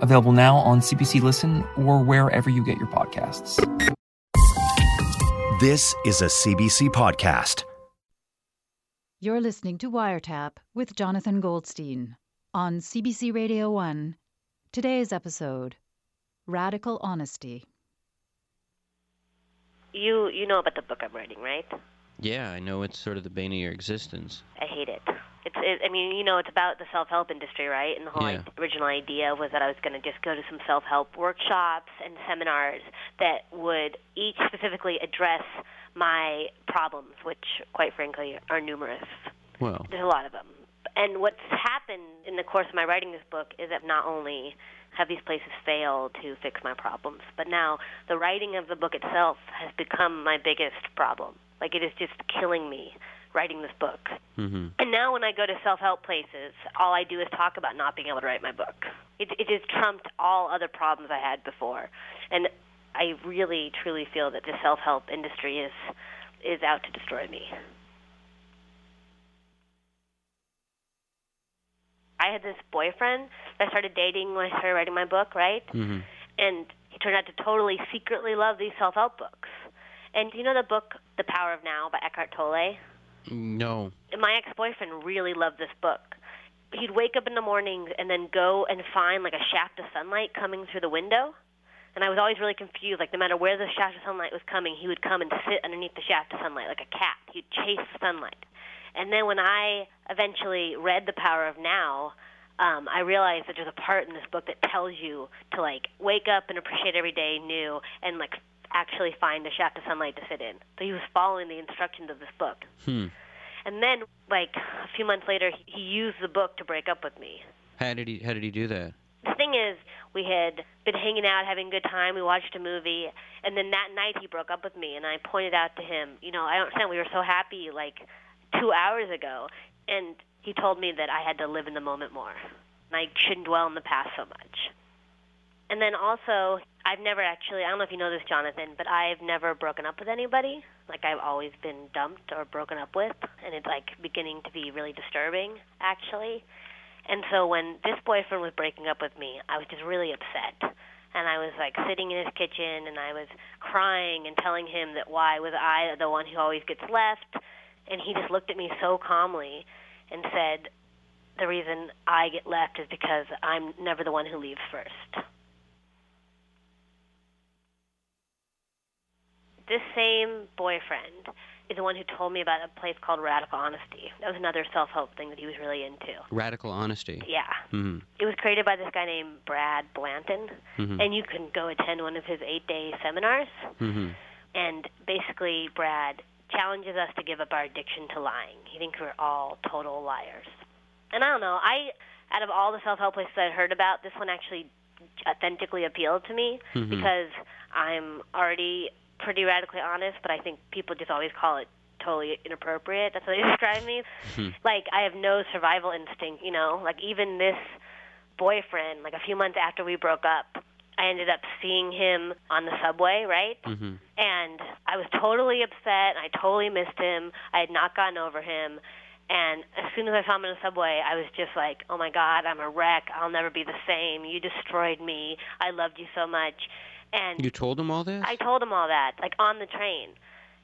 available now on CBC Listen or wherever you get your podcasts. This is a CBC podcast. You're listening to Wiretap with Jonathan Goldstein on CBC Radio 1. Today's episode Radical Honesty. You you know about the book I'm writing, right? Yeah, I know it's sort of the bane of your existence. I hate it. It's it, I mean, you know, it's about the self-help industry, right? And the whole Yeah. i- original idea was that I was going to just go to some self-help workshops and seminars that would each specifically address my problems, which quite frankly are numerous. Well, There's a lot of them. And what's happened in the course of my writing this book is that not only have these places failed to fix my problems, but now the writing of the book itself has become my biggest problem. Like it is just killing me writing this book. hmm And now when I go to self-help places, all I do is talk about not being able to write my book. It, it has trumped all other problems I had before. And I really, truly feel that the self-help industry is is out to destroy me. I had this boyfriend that I started dating when I started writing my book, right? hmm And he turned out to totally secretly love these self-help books. And do you know the book The Power of Now by Eckhart Tolle? No. My ex-boyfriend really loved this book. He'd wake up in the mornings and then go and find like a shaft of sunlight coming through the window. And I was always really confused. Like no matter where the shaft of sunlight was coming, he would come and sit underneath the shaft of sunlight like a cat. He'd chase the sunlight. And then when I eventually read The Power of Now, um, I realized that there's a part in this book that tells you to like wake up and appreciate every day new and like actually find a shaft of sunlight to fit in. So he was following the instructions of this book. Hmm. And then, like a few months later, he- he used the book to break up with me. How did he How did he do that? The thing is, we had been hanging out, having a good time. We watched a movie, and then that night he broke up with me. And I pointed out to him, you know, I don't understand. We were so happy like two hours ago, and he told me that I had to live in the moment more, and I shouldn't dwell in the past so much. And then also, I've never actually, I don't know if you know this, Jonathan, but I've never broken up with anybody. Like, I've always been dumped or broken up with, and it's like beginning to be really disturbing, actually. And so when this boyfriend was breaking up with me, I was just really upset. And I was like sitting in his kitchen and I was crying and telling him that why was I the one who always gets left? And he just looked at me so calmly and said, The reason I get left is because I'm never the one who leaves first. This same boyfriend is the one who told me about a place called Radical Honesty. That was another self-help thing that he was really into. Radical honesty. Yeah. hmm It was created by this guy named Brad Blanton, Mhm. and you can go attend one of his eight-day seminars. hmm And basically, Brad challenges us to give up our addiction to lying. He thinks we're all total liars. And I don't know. I, out of all the self-help places I'd heard about, this one actually authentically appealed to me Mhm. because I'm already pretty radically honest, but I think people just always call it totally inappropriate. That's how they describe me. Like I have no survival instinct, you know. Like even this boyfriend, like a few months after we broke up, I ended up seeing him on the subway, right? hmm and I was totally upset. And I totally missed him. I had not gotten over him. And as soon as I saw him in the subway, I was just like, "Oh my God, I'm a wreck. I'll never be the same. You destroyed me. I loved you so much." And You told him all this? I told him all that, like on the train.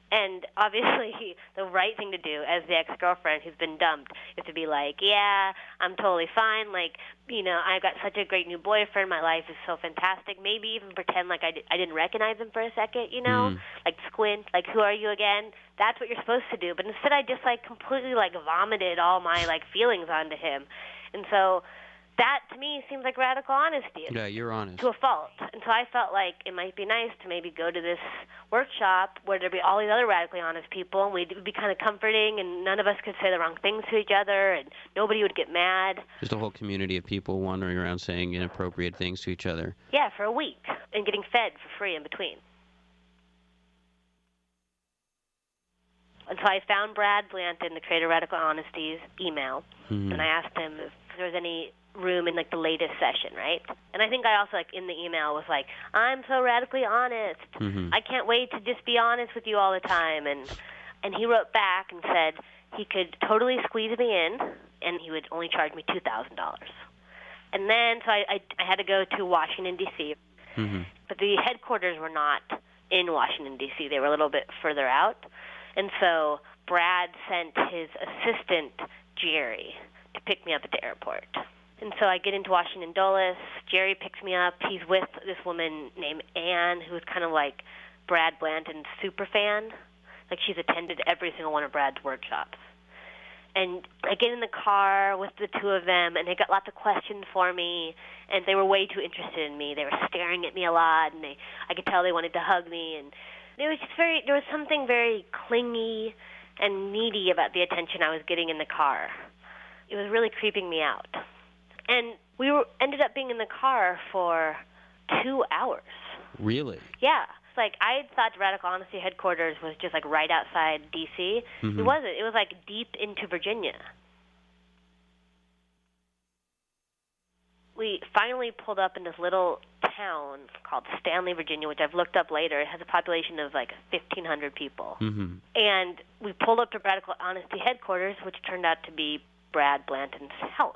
And obviously, the right thing to do as the ex-girlfriend who's been dumped is to be like, "Yeah, I'm totally fine. Like, you know, I've got such a great new boyfriend. My life is so fantastic. Maybe even pretend like I, di- I didn't recognize him for a second. You know, Mm. like squint, like, who are you again? That's what you're supposed to do. But instead, I just like completely like vomited all my like feelings onto him. And so, that to me seems like radical honesty. Yeah, you're honest. To a fault. And so I felt like it might be nice to maybe go to this workshop where there'd be all these other radically honest people and we'd be kind of comforting and none of us could say the wrong things to each other and nobody would get mad. Just a whole community of people wandering around saying inappropriate things to each other. Yeah, for a week and getting fed for free in between. And so I found Brad Blanton, the creator of Radical Honesty's email, mm-hmm. and I asked him if there was any room in like the latest session, right? And I think I also like in the email was like, I'm so radically honest. Mhm. I can't wait to just be honest with you all the time and and he wrote back and said he could totally squeeze me in and he would only charge me two thousand dollars. And then so I, I I had to go to Washington DC Mhm. but the headquarters were not in Washington D.C. They were a little bit further out, and so Brad sent his assistant Jerry to pick me up at the airport. And so I get into Washington Dulles. Jerry picks me up. He's with this woman named Anne, who's kind of like Brad Blanton's super fan. Like she's attended every single one of Brad's workshops. And I get in the car with the two of them, and they got lots of questions for me. And they were way too interested in me. They were staring at me a lot, and they I could tell they wanted to hug me. And it was just very there was something very clingy and needy about the attention I was getting in the car. It was really creeping me out. And we were ended up being in the car for two hours. Really? Yeah. Like I had thought Radical Honesty headquarters was just like right outside DC. Mhm. It wasn't. It was like deep into Virginia. We finally pulled up in this little town called Stanley, Virginia, which I've looked up later. It has a population of like 1,500 people. Mhm. And we pulled up to Radical Honesty headquarters, which turned out to be Brad Blanton's house.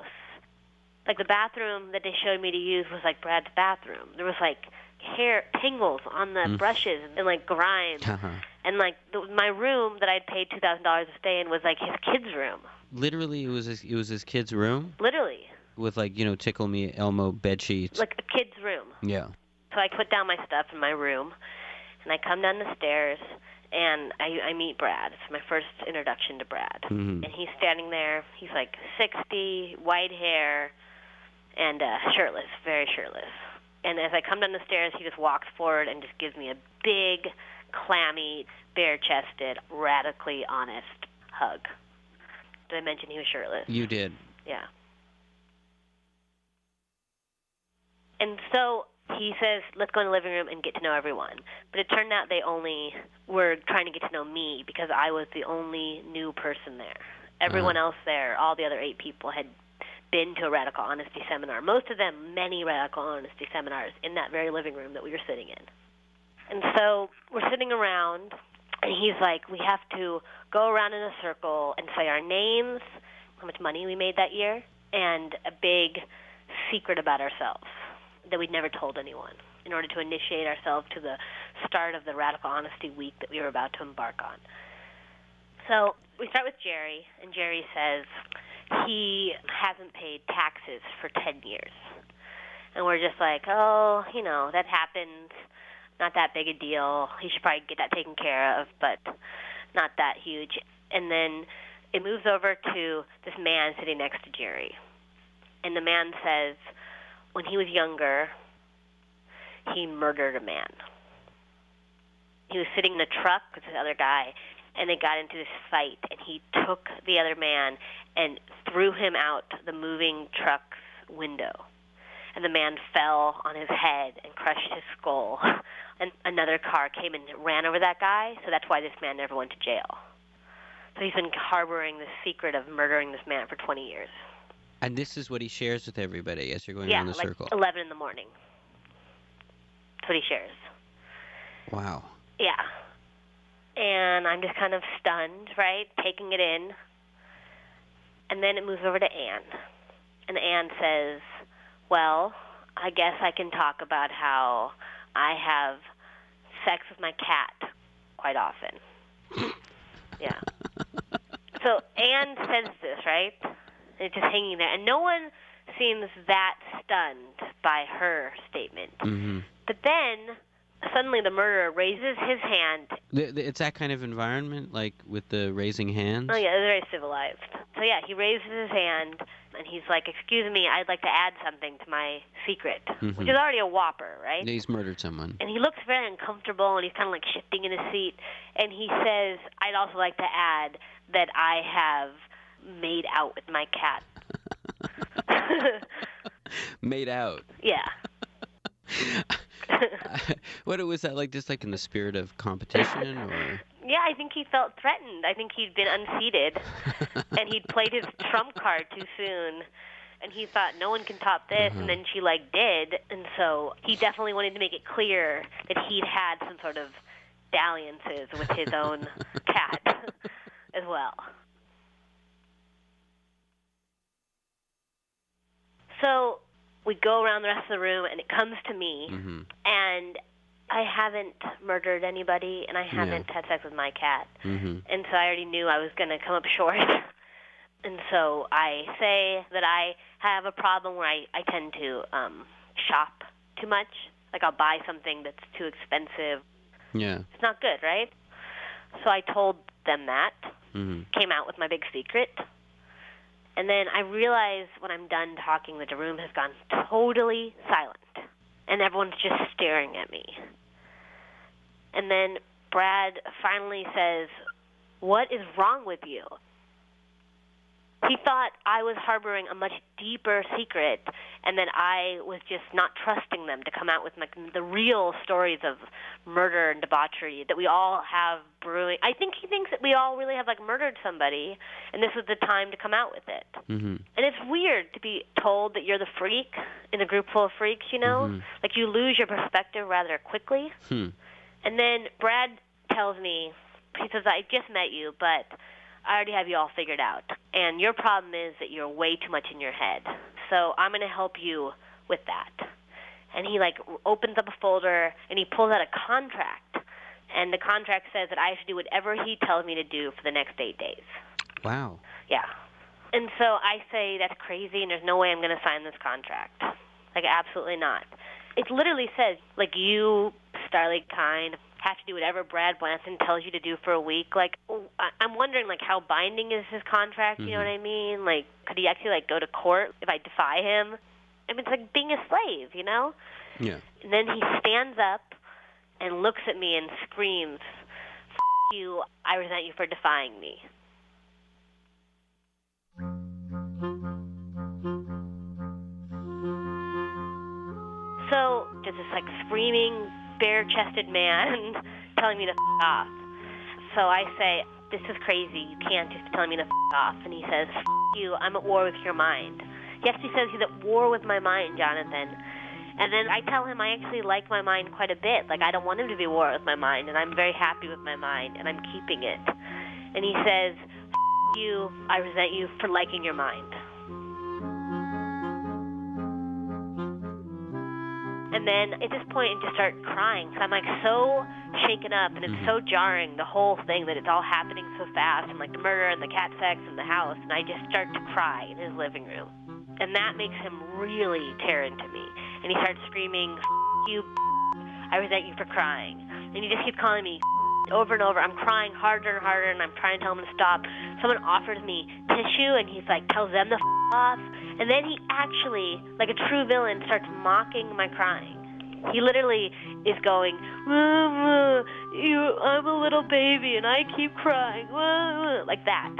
Like the bathroom that they showed me to use was like Brad's bathroom. There was like hair tangles on the Mm. brushes and like grime. Uh-huh. And like the, my room that I'd paid two thousand dollars to stay in was like his kid's room, Literally, it was his, it was his kid's room literally with like you know tickle me Elmo bed sheets. like a kid's room. yeah. So I put down my stuff in my room, and I come down the stairs, and I, I meet Brad. It's my first introduction to Brad, Mhm. and he's standing there. He's like sixty, white hair, and uh, shirtless, very shirtless. And as I come down the stairs, he just walks forward and just gives me a big, clammy, bare-chested, radically honest hug. Did I mention he was shirtless? You did. Yeah. And so he says, let's go in the living room and get to know everyone. But it turned out they only were trying to get to know me because I was the only new person there. Everyone Uh-huh. else there, all the other eight people, had been to a radical honesty seminar. Most of them, many radical honesty seminars in that very living room that we were sitting in. And so we're sitting around, and he's like, we have to go around in a circle and say our names, how much money we made that year, and a big secret about ourselves that we'd never told anyone in order to initiate ourselves to the start of the Radical Honesty Week that we were about to embark on. So we start with Jerry, and Jerry says he hasn't paid taxes for 10 years. And we're just like, oh, you know, that happens. Not that big a deal. He should probably get that taken care of, but not that huge. And then it moves over to this man sitting next to Jerry. And the man says, when he was younger, he murdered a man. He was sitting in a truck with this other guy, and they got into this fight, and he took the other man and threw him out the moving truck's window. And the man fell on his head and crushed his skull. And another car came and ran over that guy, so that's why this man never went to jail. So he's been harboring the secret of murdering this man for 20 years. And this is what he shares with everybody as you're going yeah, around the circle. Yeah, like circle. 11 in the morning. That's what he shares. Wow. Yeah. And I'm just kind of stunned, right? Taking it in. And then it moves over to Anne. And Anne says, Well, I guess I can talk about how I have sex with my cat quite often. yeah. So Anne says this, right? It's just hanging there. And no one seems that stunned by her statement. hmm But then suddenly the murderer raises his hand. It's that kind of environment, like with the raising hands. Oh yeah, they're very civilized. So yeah, he raises his hand and he's like, "Excuse me, I'd like to add something to my secret," which Mhm. is already a whopper, right? He's murdered someone. And he looks very uncomfortable and he's kind of like shifting in his seat. And he says, "I'd also like to add that I have made out with my cat." Made out. yeah. what was that like? Just like in the spirit of competition, or Yeah, I think he felt threatened. I think he'd been unseated, and he'd played his trump card too soon. And he thought no one can top this, and uh-huh. then she like did, and so he definitely wanted to make it clear that he'd had some sort of dalliances with his own cat as well. So we go around the rest of the room, and it comes to me, hmm and I haven't murdered anybody, and I haven't had sex with my cat, hmm and so I already knew I was going to come up short. and so I say that I have a problem where I, I tend to um, shop too much. Like I'll buy something that's too expensive. Yeah. It's not good, right? So I told them that, hmm came out with my big secret. And then I realize when I'm done talking that the room has gone totally silent. And everyone's just staring at me. And then Brad finally says, What is wrong with you? Thought I was harboring a much deeper secret and that I was just not trusting them to come out with like the real stories of murder and debauchery that we all have brewing. I think he thinks that we all really have like murdered somebody and this was the time to come out with it. hmm And it's weird to be told that you're the freak in a group full of freaks, you know? Mhm. Like you lose your perspective rather quickly. Hmm. And then Brad tells me, he says, I just met you, but I already have you all figured out. And your problem is that you're way too much in your head. So I'm going to help you with that. And he like opens up a folder and he pulls out a contract. And the contract says that I should do whatever he tells me to do for the next eight days. Wow. Yeah. And so I say that's crazy and there's no way I'm going to sign this contract. Like absolutely not. It literally says like you, Starlee Kine, have to do whatever Brad Blanton tells you to do for a week. Like I'm wondering like how binding is his contract, you know mm-hmm. what I mean? Like could he actually like go to court if I defy him? I mean it's like being a slave, you know? Yeah. And then he stands up and looks at me and screams, F you, I resent you for defying me. So, just this like screaming, bare chested man telling me to f off. So I say, This is crazy. You can't just be telling me to f off. And he says, F you, I'm at war with your mind. Yes, he actually says he's at war with my mind, Jonathan. And then I tell him I actually like my mind quite a bit. Like I don't want him to be at war with my mind, and I'm very happy with my mind, and I'm keeping it. And he says, F you, I resent you for liking your mind. And then at this point, I just start crying. So I'm like so shaken up, and it's mm-hmm. so jarring, the whole thing, that it's all happening so fast, and like the murder and the cat sex and the house. And I just start to cry in his living room. And that makes him really tear into me. And he starts screaming, F you, I resent you for crying. And he just keeps calling me over and over. I'm crying harder and harder, and I'm trying to tell him to stop. Someone offers me tissue, and he's like, tells them to f off. And then he actually, like a true villain, starts mocking my crying. He literally is going, you, I'm a little baby, and I keep crying, Mama," like that.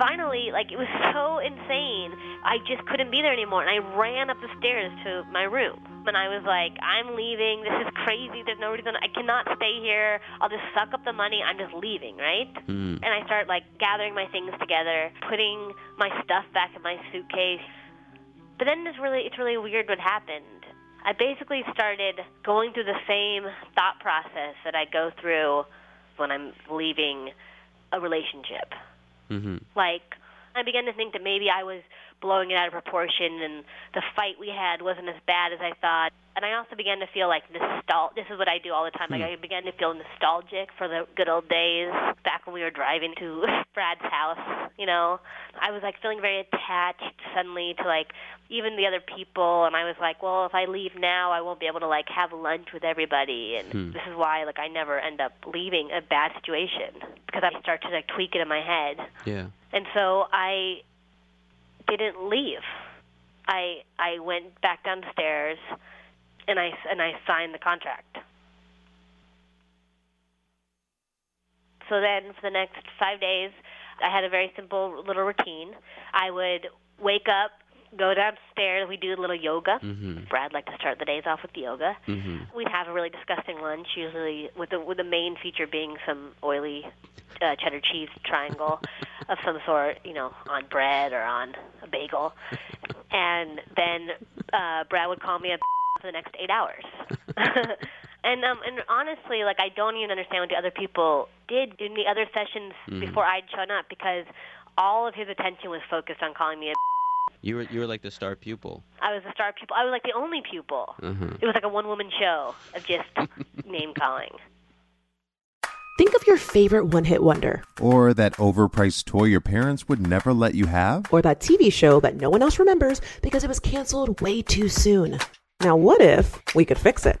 finally, like it was so insane, I just couldn't be there anymore, and I ran up the stairs to my room. And I was like, I'm leaving. This is crazy. There's no reason. I cannot stay here. I'll just suck up the money. I'm just leaving, right? Mm. And I start like gathering my things together, putting my stuff back in my suitcase. But then it's really it's really weird what happened. I basically started going through the same thought process that I go through when I'm leaving a relationship. hmm Like I began to think that maybe I was blowing it out of proportion and the fight we had wasn't as bad as I thought. And I also began to feel like nostal this is what I do all the time. Like I began to feel nostalgic for the good old days back when we were driving to Brad's house, you know. I was like feeling very attached suddenly to like even the other people and I was like, well, if I leave now, I won't be able to like have lunch with everybody and Hmm. this is why like I never end up leaving a bad situation because I start to like tweak it in my head. Yeah. And so I didn't leave. I I went back downstairs and I and I signed the contract. So then for the next 5 days I had a very simple little routine. I would wake up, go downstairs. We do a little yoga. Mm-hmm. Brad liked to start the days off with yoga. Mm-hmm. We'd have a really disgusting lunch, usually with the with the main feature being some oily uh, cheddar cheese triangle of some sort, you know, on bread or on a bagel. And then uh, Brad would call me up for the next eight hours. and um, and honestly, like I don't even understand what the other people did in the other sessions Mhm. before I'd shown up because all of his attention was focused on calling me a. You were you were like the star pupil. I was the star pupil. I was like the only pupil. Mm-hmm. It was like a one woman show of just name calling. Think of your favorite one hit wonder, Or that overpriced toy your parents would never let you have? or that TV show that no one else remembers because it was canceled way too soon. Now, what if we could fix it?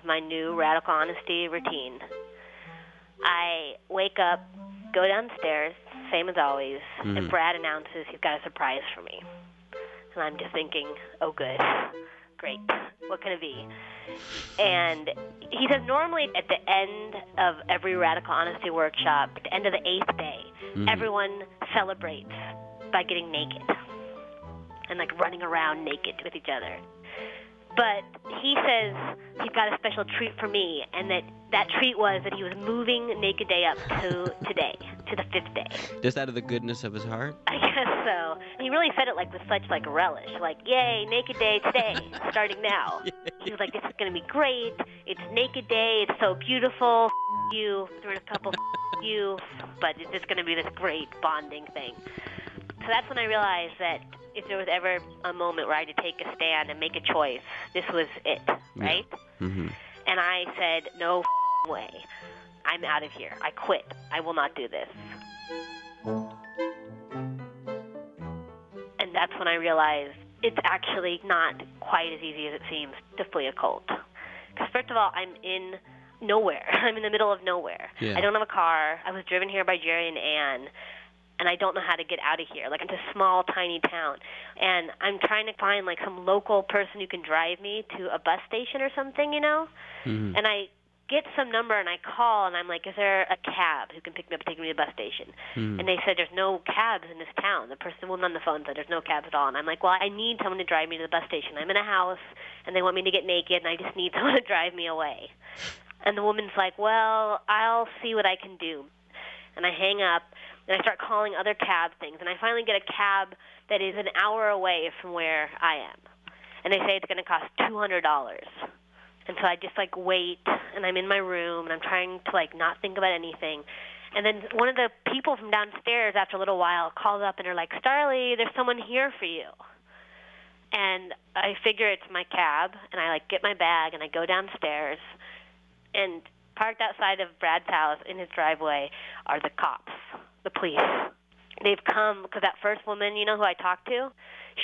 of my new radical honesty routine, I wake up, go downstairs, same as always, and Mhm. Brad announces he's got a surprise for me. And I'm just thinking, oh, good. Great. What can it be? And he says normally at the end of every radical honesty workshop, at the end of the eighth day, Mhm. everyone celebrates by getting naked and like running around naked with each other. But he says he's got a special treat for me, and that that treat was that he was moving Naked Day up to today, to the fifth day. Just out of the goodness of his heart. I guess so. And he really said it like with such like relish, like "Yay, Naked Day today, starting now." He was like, "This is gonna be great. It's Naked Day. It's so beautiful. F- you in a couple f- you, but it's just gonna be this great bonding thing." So that's when I realized that if there was ever a moment where I had to take a stand and make a choice, this was it, right? Mm-hmm. And I said, "No f- way. I'm out of here. I quit. I will not do this." And that's when I realized it's actually not quite as easy as it seems to flee a cult. Because first of all, I'm in nowhere. I'm in the middle of nowhere. Yeah. I don't have a car. I was driven here by Jerry and Anne. And I don't know how to get out of here. Like it's a small, tiny town, and I'm trying to find like some local person who can drive me to a bus station or something, you know. Mm-hmm. And I get some number and I call and I'm like, is there a cab who can pick me up and take me to the bus station? Hmm. And they said there's no cabs in this town. The person woman on the phone said there's no cabs at all. And I'm like, well, I need someone to drive me to the bus station. I'm in a house and they want me to get naked and I just need someone to drive me away. And the woman's like, well, I'll see what I can do. And I hang up and I start calling other cab things and I finally get a cab that is an hour away from where I am. And they say it's going to cost $200. And so I just like wait and I'm in my room and I'm trying to like not think about anything. And then one of the people from downstairs after a little while calls up and they're like, Starlee, there's someone here for you. And I figure it's my cab and I like get my bag and I go downstairs and parked outside of Brad's house in his driveway are the cops, the police. They've come because that first woman, you know who I talked to,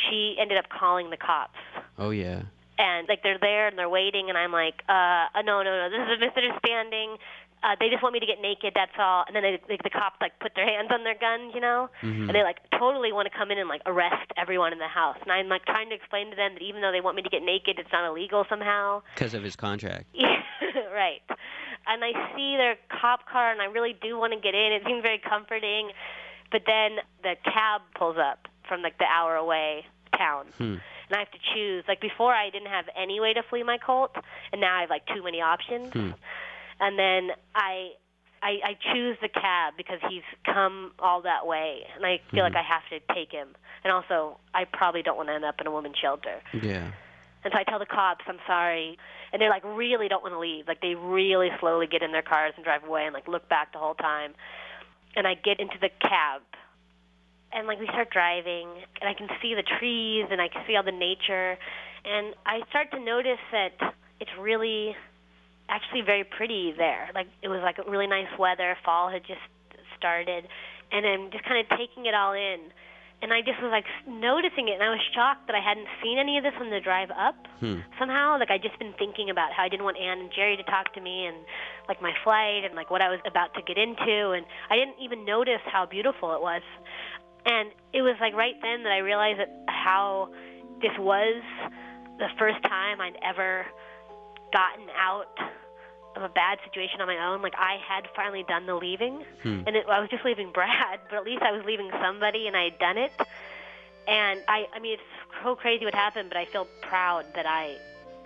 she ended up calling the cops Oh yeah. and like they're there and they're waiting and I'm like, uh, uh no, no, no, this is a misunderstanding. Uh, they just want me to get naked, that's all. And then they, like, the cops like put their hands on their guns, you know, Mhm. and they like totally want to come in and like arrest everyone in the house. And I'm like trying to explain to them that even though they want me to get naked, it's not illegal somehow. Because of his contract. Yeah, right. And I see their cop car, and I really do want to get in. It seems very comforting. But then the cab pulls up from like the hour away town, Hmm. and I have to choose. Like before, I didn't have any way to flee my cult, and now I have like too many options. Hmm. And then I. I, I choose the cab because he's come all that way, and I feel like I have to take him. And also, I probably don't want to end up in a woman's shelter. Yeah. And so I tell the cops, I'm sorry. And they're like, really don't want to leave. Like, they really slowly get in their cars and drive away and, like, look back the whole time. And I get into the cab. And, like, we start driving. And I can see the trees and I can see all the nature. And I start to notice that it's really actually very pretty there. Like, it was, like, really nice weather. Fall had just started. And I'm just kind of taking it all in. And I just was like noticing it, and I was shocked that I hadn't seen any of this on the drive up. Hmm. Somehow, like I'd just been thinking about how I didn't want Anne and Jerry to talk to me, and like my flight, and like what I was about to get into, and I didn't even notice how beautiful it was. And it was like right then that I realized that how this was the first time I'd ever gotten out of a bad situation on my own. Like I had finally done the leaving, Hmm. and it, I was just leaving Brad, but at least I was leaving somebody, and I had done it. And I, I mean, it's so crazy what happened, but I feel proud that I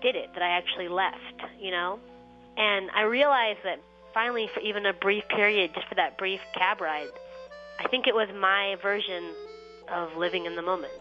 did it, that I actually left, you know. And I realized that finally, for even a brief period, just for that brief cab ride, I think it was my version of living in the moment.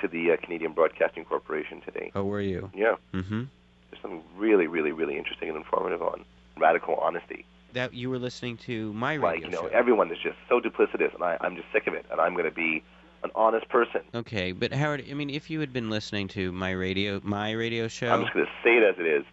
To the uh, Canadian Broadcasting Corporation today. How were you? Yeah, Mm-hmm. there's something really, really, really interesting and informative on radical honesty. That you were listening to my Like, radio you know, show. everyone is just so duplicitous, and I, I'm just sick of it, and I'm going to be an honest person. Okay, but Howard, I mean, if you had been listening to my radio, my radio show. I'm just going to say it as it is.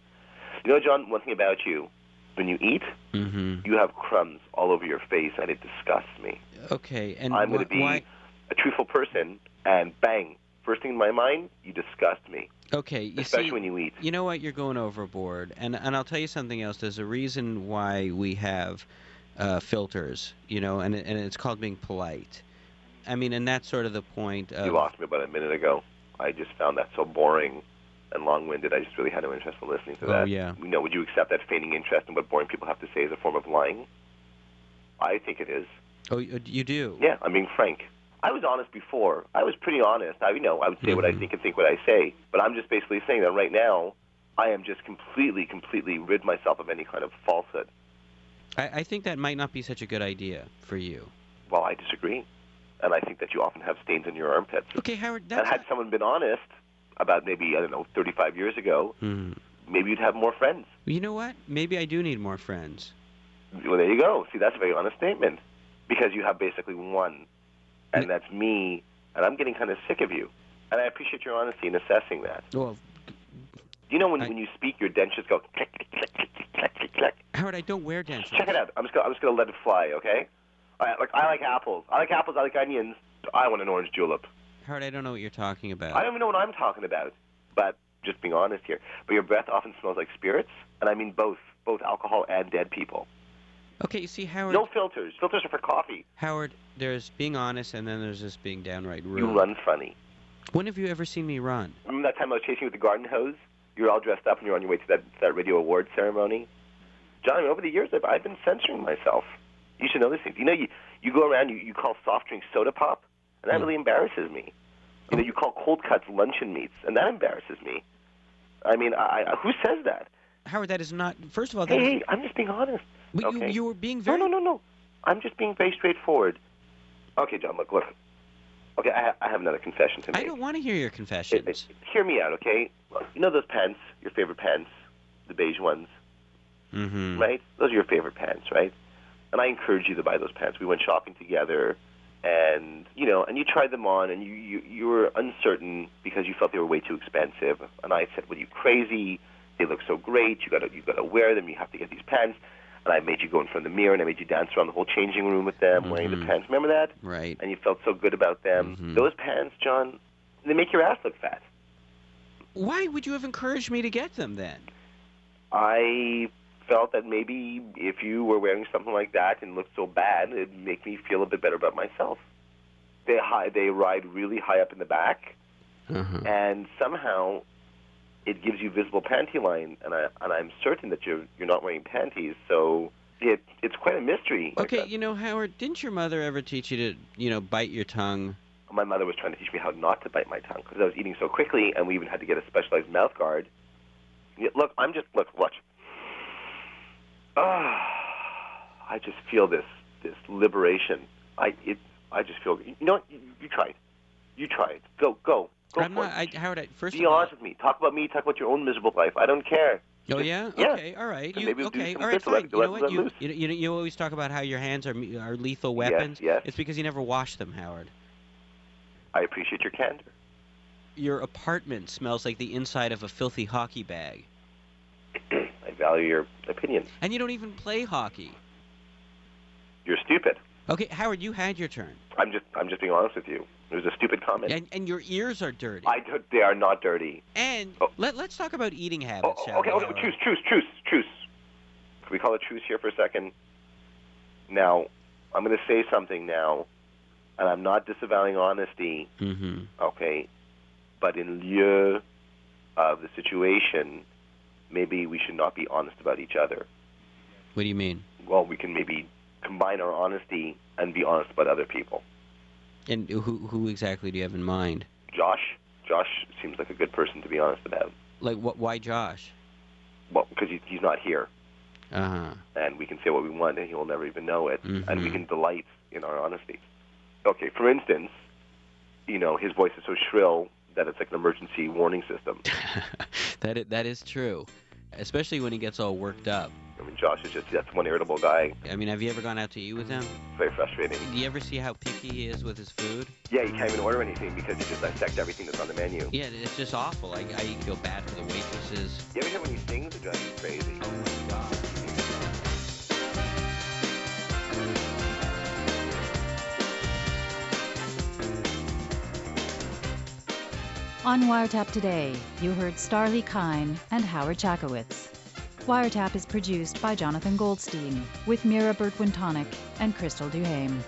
You know, John, one thing about you, when you eat, hmm you have crumbs all over your face, and it disgusts me. Okay, and I'm wh- going to be why? a truthful person, and bang, first thing in my mind, you disgust me, Okay, you especially see, when you eat. you know what? You're going overboard, and and I'll tell you something else. There's a reason why we have uh, filters, you know, and and it's called being polite. I mean, and that's sort of the point. Of, You lost me about a minute ago. I just found that so boring and long-winded. I just really had no interest in listening to Oh, that. yeah. You know, would you accept that feigning interest in what boring people have to say as a form of lying? I think it is. Oh, you you do. Yeah, I'm being frank. I was honest before. I was pretty honest. I, you know, I would say what I Mhm. think and think what I say. But I'm just basically saying that right now, I am just completely, completely rid myself of any kind of falsehood. I, I think that might not be such a good idea for you. Well, I disagree, and I think that you often have stains in your armpits. Okay, Howard. And That's had someone been honest about maybe I don't know 35 years ago, Hmm. maybe you'd have more friends. You know what? Maybe I do need more friends. Well, there you go. See, that's a very honest statement because you have basically one, and that's me, and I'm getting kind of sick of you. And I appreciate your honesty in assessing that. Well, you know when, I, when you speak, your dentures go click, click, click, click, click, click. Howard, I don't wear dentures. Check it out. I'm just gonna, I'm just gonna let it fly, okay? All right, like I like apples. I like apples. I like onions. I want an orange julep. Howard, I don't know what you're talking about. I don't even know what I'm talking about, but just being honest here. But your breath often smells like spirits, and I mean both, both alcohol and dead people. Okay, you see, Howard. No filters. Filters are for coffee. Howard, there's being honest, and then there's just being downright rude. You run funny. When have you ever seen me run? Remember that time I was chasing you with the garden hose? You were all dressed up and you were on your way to that, that radio award ceremony? John, over the years, I've, I've been censoring myself. You should know these things. You know, you, you go around, you, you call soft drinks soda pop, and that Hmm. really embarrasses me. You know, you call cold cuts luncheon meats, and that embarrasses me. I mean, I, I, who says that? Howard, that is not. First of all, that Hey, is- hey, I'm just being honest. But you, okay. you were being very. no, no, no. no. I'm just being very straightforward. Okay, John, look, look. Okay, I, ha- I have another confession to make. I don't want to hear your It- confessions. it- hear me out, okay? Look, you know those pants, your favorite pants, the beige ones, mm-hmm. right? Those are your favorite pants, right? And I encouraged you to buy those pants. We went shopping together, and you know, and you tried them on, and you you, you were uncertain because you felt they were way too expensive. And I said, "Well, you crazy? They look so great. You gotta you gotta wear them. You have to get these pants." And I made you go in front of the mirror, and I made you dance around the whole changing room with them, wearing the Mhm. pants. Remember that? Right. And you felt so good about them. Mhm. Those pants, John, they make your ass look fat. Why would you have encouraged me to get them then? I felt that maybe if you were wearing something like that and looked so bad, it'd make me feel a bit better about myself. They high, they ride really high up in the back, Uh-huh. and somehow it gives you visible panty line. And I and I'm certain that you're you're not wearing panties, so it it's quite a mystery. Okay, that. you know, Howard, didn't your mother ever teach you to, you know, bite your tongue? my mother was trying to teach me how not to bite my tongue because I was eating so quickly, and we even had to get a specialized mouth guard. Yeah, look, I'm just look, watch. Ah. I just feel this this liberation. I it I just feel you know what you, you try it. You try it. Go go go I'm not. I, Howard, I, first Be of all, honest with me. Talk about me. Talk about your own miserable life. I don't care. Oh Just- yeah. yeah. Okay. All right. You, maybe okay. All right. Fine. You know what? You, you you you always talk about how your hands are are lethal Yes, weapons. yes. It's because you never wash them, Howard. I appreciate your candor. Your apartment smells like the inside of a filthy hockey bag, I value your opinion. and you don't even play hockey. You're stupid. Okay, Howard, you had your turn, I'm just I'm just being honest with you. It was a stupid comment. and and your ears are dirty. I don't- they are not dirty. And Oh. let let's talk about eating habits, Oh, okay, we, okay, Howard? truce, truce, truce, truce. Can we call it truce here for a second? Now, I'm going to say something now, and I'm not disavowing honesty, Mm-hmm. okay? But in lieu of the situation, maybe we should not be honest about each other. What do you mean? Well, we can maybe combine our honesty and be honest about other people. And who who exactly do you have in mind? Josh, Josh seems like a good person to be honest about. Like what? Why Josh? Well, because he, he's not here. Uh huh. and we can say what we want, and he will never even know it, and we can delight in our honesty. Okay, for instance, you know, his voice is so shrill that it's like an emergency warning system. that is, that is true, especially when he gets all worked up. I mean, Josh is just that's one irritable guy, I mean, have you ever gone out to eat with him? very frustrating. Do you ever see how picky he is with his food? Yeah, he can't even order anything because he just dissects everything that's on the menu. Yeah, it's just awful. I, I feel bad for the waitresses. You ever hear when he sings? It drives you crazy. Oh my god. On Wiretap today, you heard Starlee Kine and Howard Chackowicz. Wiretap is produced by Jonathan Goldstein with Mira Burt-Wintonick and Crystal Duhame.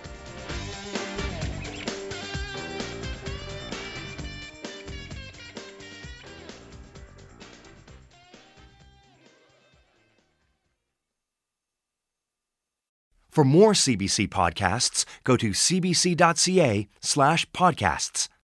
For more CBC podcasts, go to cbc.ca slash podcasts.